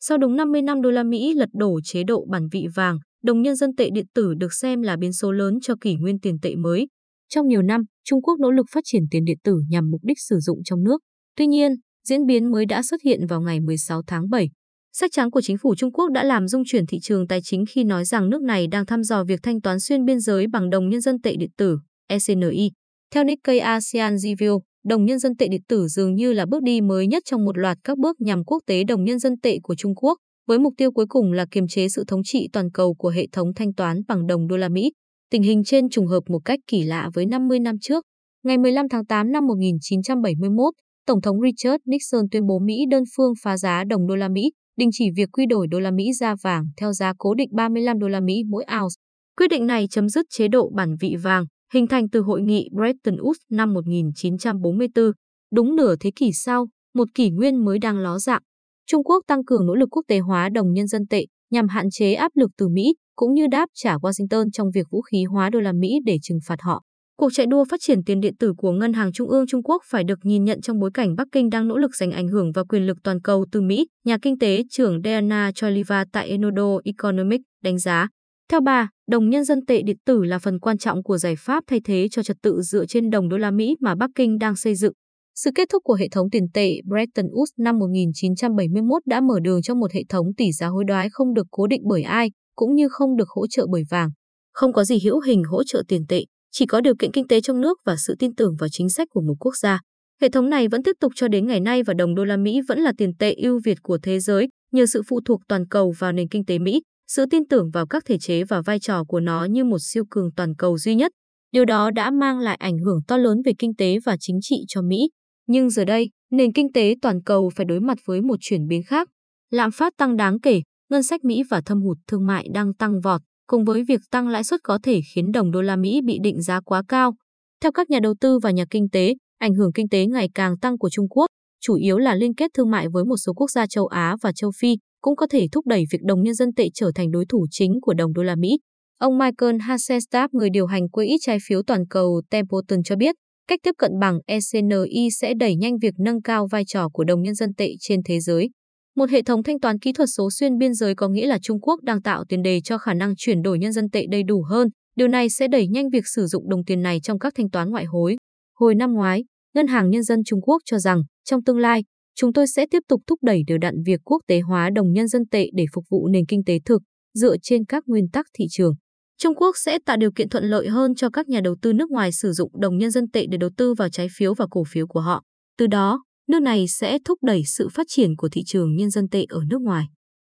Sau đúng 50 năm đô la Mỹ lật đổ chế độ bản vị vàng, đồng nhân dân tệ điện tử được xem là biến số lớn cho kỷ nguyên tiền tệ mới. Trong nhiều năm, Trung Quốc nỗ lực phát triển tiền điện tử nhằm mục đích sử dụng trong nước. Tuy nhiên, diễn biến mới đã xuất hiện vào ngày 16 tháng 7. Sách trắng của chính phủ Trung Quốc đã làm dung chuyển thị trường tài chính khi nói rằng nước này đang thăm dò việc thanh toán xuyên biên giới bằng đồng nhân dân tệ điện tử, ECNI. Theo Nikkei ASEAN Review, đồng nhân dân tệ điện tử dường như là bước đi mới nhất trong một loạt các bước nhằm quốc tế đồng nhân dân tệ của Trung Quốc, với mục tiêu cuối cùng là kiềm chế sự thống trị toàn cầu của hệ thống thanh toán bằng đồng đô la Mỹ. Tình hình trên trùng hợp một cách kỳ lạ với 50 năm trước. Ngày 15 tháng 8 năm 1971, Tổng thống Richard Nixon tuyên bố Mỹ đơn phương phá giá đồng đô la Mỹ, đình chỉ việc quy đổi đô la Mỹ ra vàng theo giá cố định 35 đô la Mỹ mỗi ounce. Quyết định này chấm dứt chế độ bản vị vàng, hình thành từ hội nghị Bretton Woods năm 1944. Đúng nửa thế kỷ sau, một kỷ nguyên mới đang ló dạng. Trung Quốc tăng cường nỗ lực quốc tế hóa đồng nhân dân tệ nhằm hạn chế áp lực từ Mỹ cũng như đáp trả Washington trong việc vũ khí hóa đô la Mỹ để trừng phạt họ. Cuộc chạy đua phát triển tiền điện tử của Ngân hàng Trung ương Trung Quốc phải được nhìn nhận trong bối cảnh Bắc Kinh đang nỗ lực giành ảnh hưởng và quyền lực toàn cầu từ Mỹ, nhà kinh tế trưởng Diana Choliva tại Enodo Economic đánh giá. Theo bà, đồng nhân dân tệ điện tử là phần quan trọng của giải pháp thay thế cho trật tự dựa trên đồng đô la Mỹ mà Bắc Kinh đang xây dựng. Sự kết thúc của hệ thống tiền tệ Bretton Woods năm 1971 đã mở đường cho một hệ thống tỷ giá hối đoái không được cố định bởi ai, cũng như không được hỗ trợ bởi vàng. Không có gì hữu hình hỗ trợ tiền tệ, chỉ có điều kiện kinh tế trong nước và sự tin tưởng vào chính sách của một quốc gia. Hệ thống này vẫn tiếp tục cho đến ngày nay và đồng đô la Mỹ vẫn là tiền tệ ưu việt của thế giới nhờ sự phụ thuộc toàn cầu vào nền kinh tế Mỹ, sự tin tưởng vào các thể chế và vai trò của nó như một siêu cường toàn cầu duy nhất. Điều đó đã mang lại ảnh hưởng to lớn về kinh tế và chính trị cho Mỹ. Nhưng giờ đây, nền kinh tế toàn cầu phải đối mặt với một chuyển biến khác. Lạm phát tăng đáng kể, ngân sách Mỹ và thâm hụt thương mại đang tăng vọt, cùng với việc tăng lãi suất có thể khiến đồng đô la Mỹ bị định giá quá cao. Theo các nhà đầu tư và nhà kinh tế, ảnh hưởng kinh tế ngày càng tăng của Trung Quốc, chủ yếu là liên kết thương mại với một số quốc gia châu Á và châu Phi, cũng có thể thúc đẩy việc đồng nhân dân tệ trở thành đối thủ chính của đồng đô la Mỹ. Ông Michael Hasselstadt, người điều hành quỹ trái phiếu toàn cầu Templeton cho biết, cách tiếp cận bằng ECNI sẽ đẩy nhanh việc nâng cao vai trò của đồng nhân dân tệ trên thế giới. Một hệ thống thanh toán kỹ thuật số xuyên biên giới có nghĩa là Trung Quốc đang tạo tiền đề cho khả năng chuyển đổi nhân dân tệ đầy đủ hơn. Điều này sẽ đẩy nhanh việc sử dụng đồng tiền này trong các thanh toán ngoại hối. Hồi năm ngoái, Ngân hàng Nhân dân Trung Quốc cho rằng, trong tương lai, chúng tôi sẽ tiếp tục thúc đẩy đều đặn việc quốc tế hóa đồng nhân dân tệ để phục vụ nền kinh tế thực, dựa trên các nguyên tắc thị trường. Trung Quốc sẽ tạo điều kiện thuận lợi hơn cho các nhà đầu tư nước ngoài sử dụng đồng nhân dân tệ để đầu tư vào trái phiếu và cổ phiếu của họ. Từ đó, nước này sẽ thúc đẩy sự phát triển của thị trường nhân dân tệ ở nước ngoài.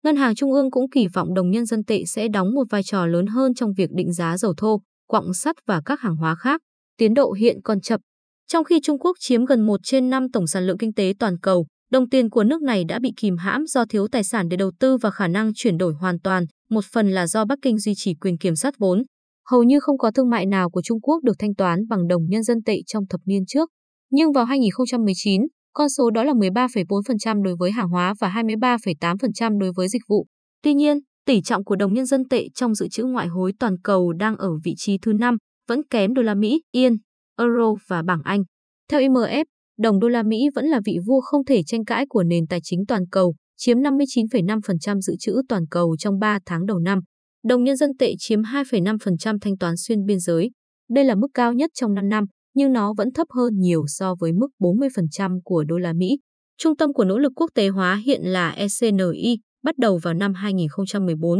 Ngân hàng Trung ương cũng kỳ vọng đồng nhân dân tệ sẽ đóng một vai trò lớn hơn trong việc định giá dầu thô, quặng sắt và các hàng hóa khác. Tiến độ hiện còn chậm. Trong khi Trung Quốc chiếm gần 1 trên 5 tổng sản lượng kinh tế toàn cầu, đồng tiền của nước này đã bị kìm hãm do thiếu tài sản để đầu tư và khả năng chuyển đổi hoàn toàn, một phần là do Bắc Kinh duy trì quyền kiểm soát vốn. Hầu như không có thương mại nào của Trung Quốc được thanh toán bằng đồng nhân dân tệ trong thập niên trước. Nhưng vào 2019, con số đó là 13,4% đối với hàng hóa và 23,8% đối với dịch vụ. Tuy nhiên, tỷ trọng của đồng nhân dân tệ trong dự trữ ngoại hối toàn cầu đang ở vị trí thứ 5, vẫn kém đô la Mỹ, Yên, Euro và bảng Anh. Theo IMF, đồng đô la Mỹ vẫn là vị vua không thể tranh cãi của nền tài chính toàn cầu, chiếm 59,5% dự trữ toàn cầu trong 3 tháng đầu năm. Đồng nhân dân tệ chiếm 2,5% thanh toán xuyên biên giới. Đây là mức cao nhất trong 5 năm, nhưng nó vẫn thấp hơn nhiều so với mức 40% của đô la Mỹ. Trung tâm của nỗ lực quốc tế hóa hiện là ECNI, bắt đầu vào năm 2014.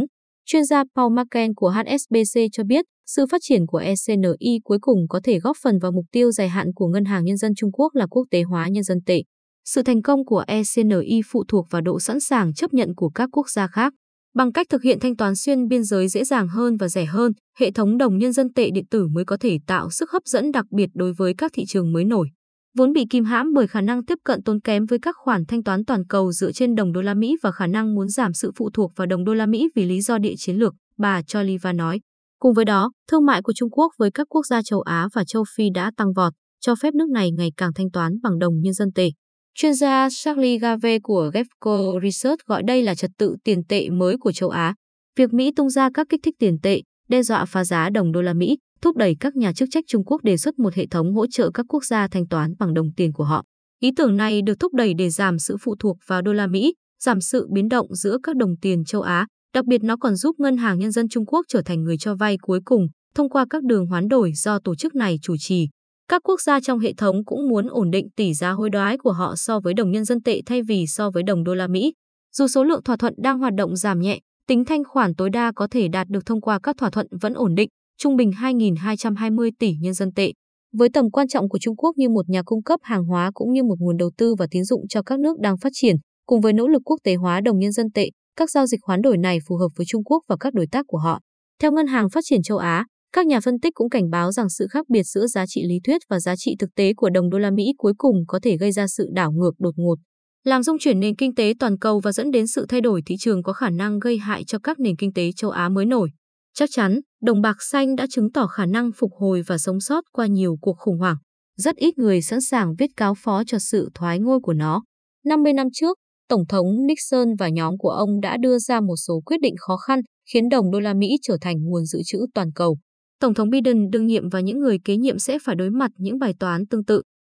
Chuyên gia Paul Marken của HSBC cho biết, sự phát triển của ECNI cuối cùng có thể góp phần vào mục tiêu dài hạn của Ngân hàng Nhân dân Trung Quốc là quốc tế hóa nhân dân tệ. Sự thành công của ECNI phụ thuộc vào độ sẵn sàng chấp nhận của các quốc gia khác. Bằng cách thực hiện thanh toán xuyên biên giới dễ dàng hơn và rẻ hơn, hệ thống đồng nhân dân tệ điện tử mới có thể tạo sức hấp dẫn đặc biệt đối với các thị trường mới nổi. Vốn bị kìm hãm bởi khả năng tiếp cận tốn kém với các khoản thanh toán toàn cầu dựa trên đồng đô la Mỹ và khả năng muốn giảm sự phụ thuộc vào đồng đô la Mỹ vì lý do địa chiến lược, bà Choliva nói. Cùng với đó, thương mại của Trung Quốc với các quốc gia châu Á và châu Phi đã tăng vọt, cho phép nước này ngày càng thanh toán bằng đồng nhân dân tệ. Chuyên gia Charlie Gave của Geffco Research gọi đây là trật tự tiền tệ mới của châu Á. Việc Mỹ tung ra các kích thích tiền tệ, đe dọa phá giá đồng đô la Mỹ, thúc đẩy các nhà chức trách Trung Quốc đề xuất một hệ thống hỗ trợ các quốc gia thanh toán bằng đồng tiền của họ. Ý tưởng này được thúc đẩy để giảm sự phụ thuộc vào đô la Mỹ, giảm sự biến động giữa các đồng tiền châu Á, đặc biệt nó còn giúp Ngân hàng Nhân dân Trung Quốc trở thành người cho vay cuối cùng thông qua các đường hoán đổi do tổ chức này chủ trì. Các quốc gia trong hệ thống cũng muốn ổn định tỷ giá hối đoái của họ so với đồng nhân dân tệ thay vì so với đồng đô la Mỹ. Dù số lượng thỏa thuận đang hoạt động giảm nhẹ, tính thanh khoản tối đa có thể đạt được thông qua các thỏa thuận vẫn ổn định, trung bình 2.220 tỷ nhân dân tệ. Với tầm quan trọng của Trung Quốc như một nhà cung cấp hàng hóa cũng như một nguồn đầu tư và tín dụng cho các nước đang phát triển, cùng với nỗ lực quốc tế hóa đồng nhân dân tệ, các giao dịch hoán đổi này phù hợp với Trung Quốc và các đối tác của họ. Theo Ngân hàng Phát triển châu Á, các nhà phân tích cũng cảnh báo rằng sự khác biệt giữa giá trị lý thuyết và giá trị thực tế của đồng đô la Mỹ cuối cùng có thể gây ra sự đảo ngược đột ngột, làm rung chuyển nền kinh tế toàn cầu và dẫn đến sự thay đổi thị trường có khả năng gây hại cho các nền kinh tế châu Á mới nổi. Chắc chắn, đồng bạc xanh đã chứng tỏ khả năng phục hồi và sống sót qua nhiều cuộc khủng hoảng. Rất ít người sẵn sàng viết cáo phó cho sự thoái ngôi của nó. 50 năm trước, Tổng thống Nixon và nhóm của ông đã đưa ra một số quyết định khó khăn khiến đồng đô la Mỹ trở thành nguồn dự trữ toàn cầu. Tổng thống Biden đương nhiệm và những người kế nhiệm sẽ phải đối mặt những bài toán tương tự.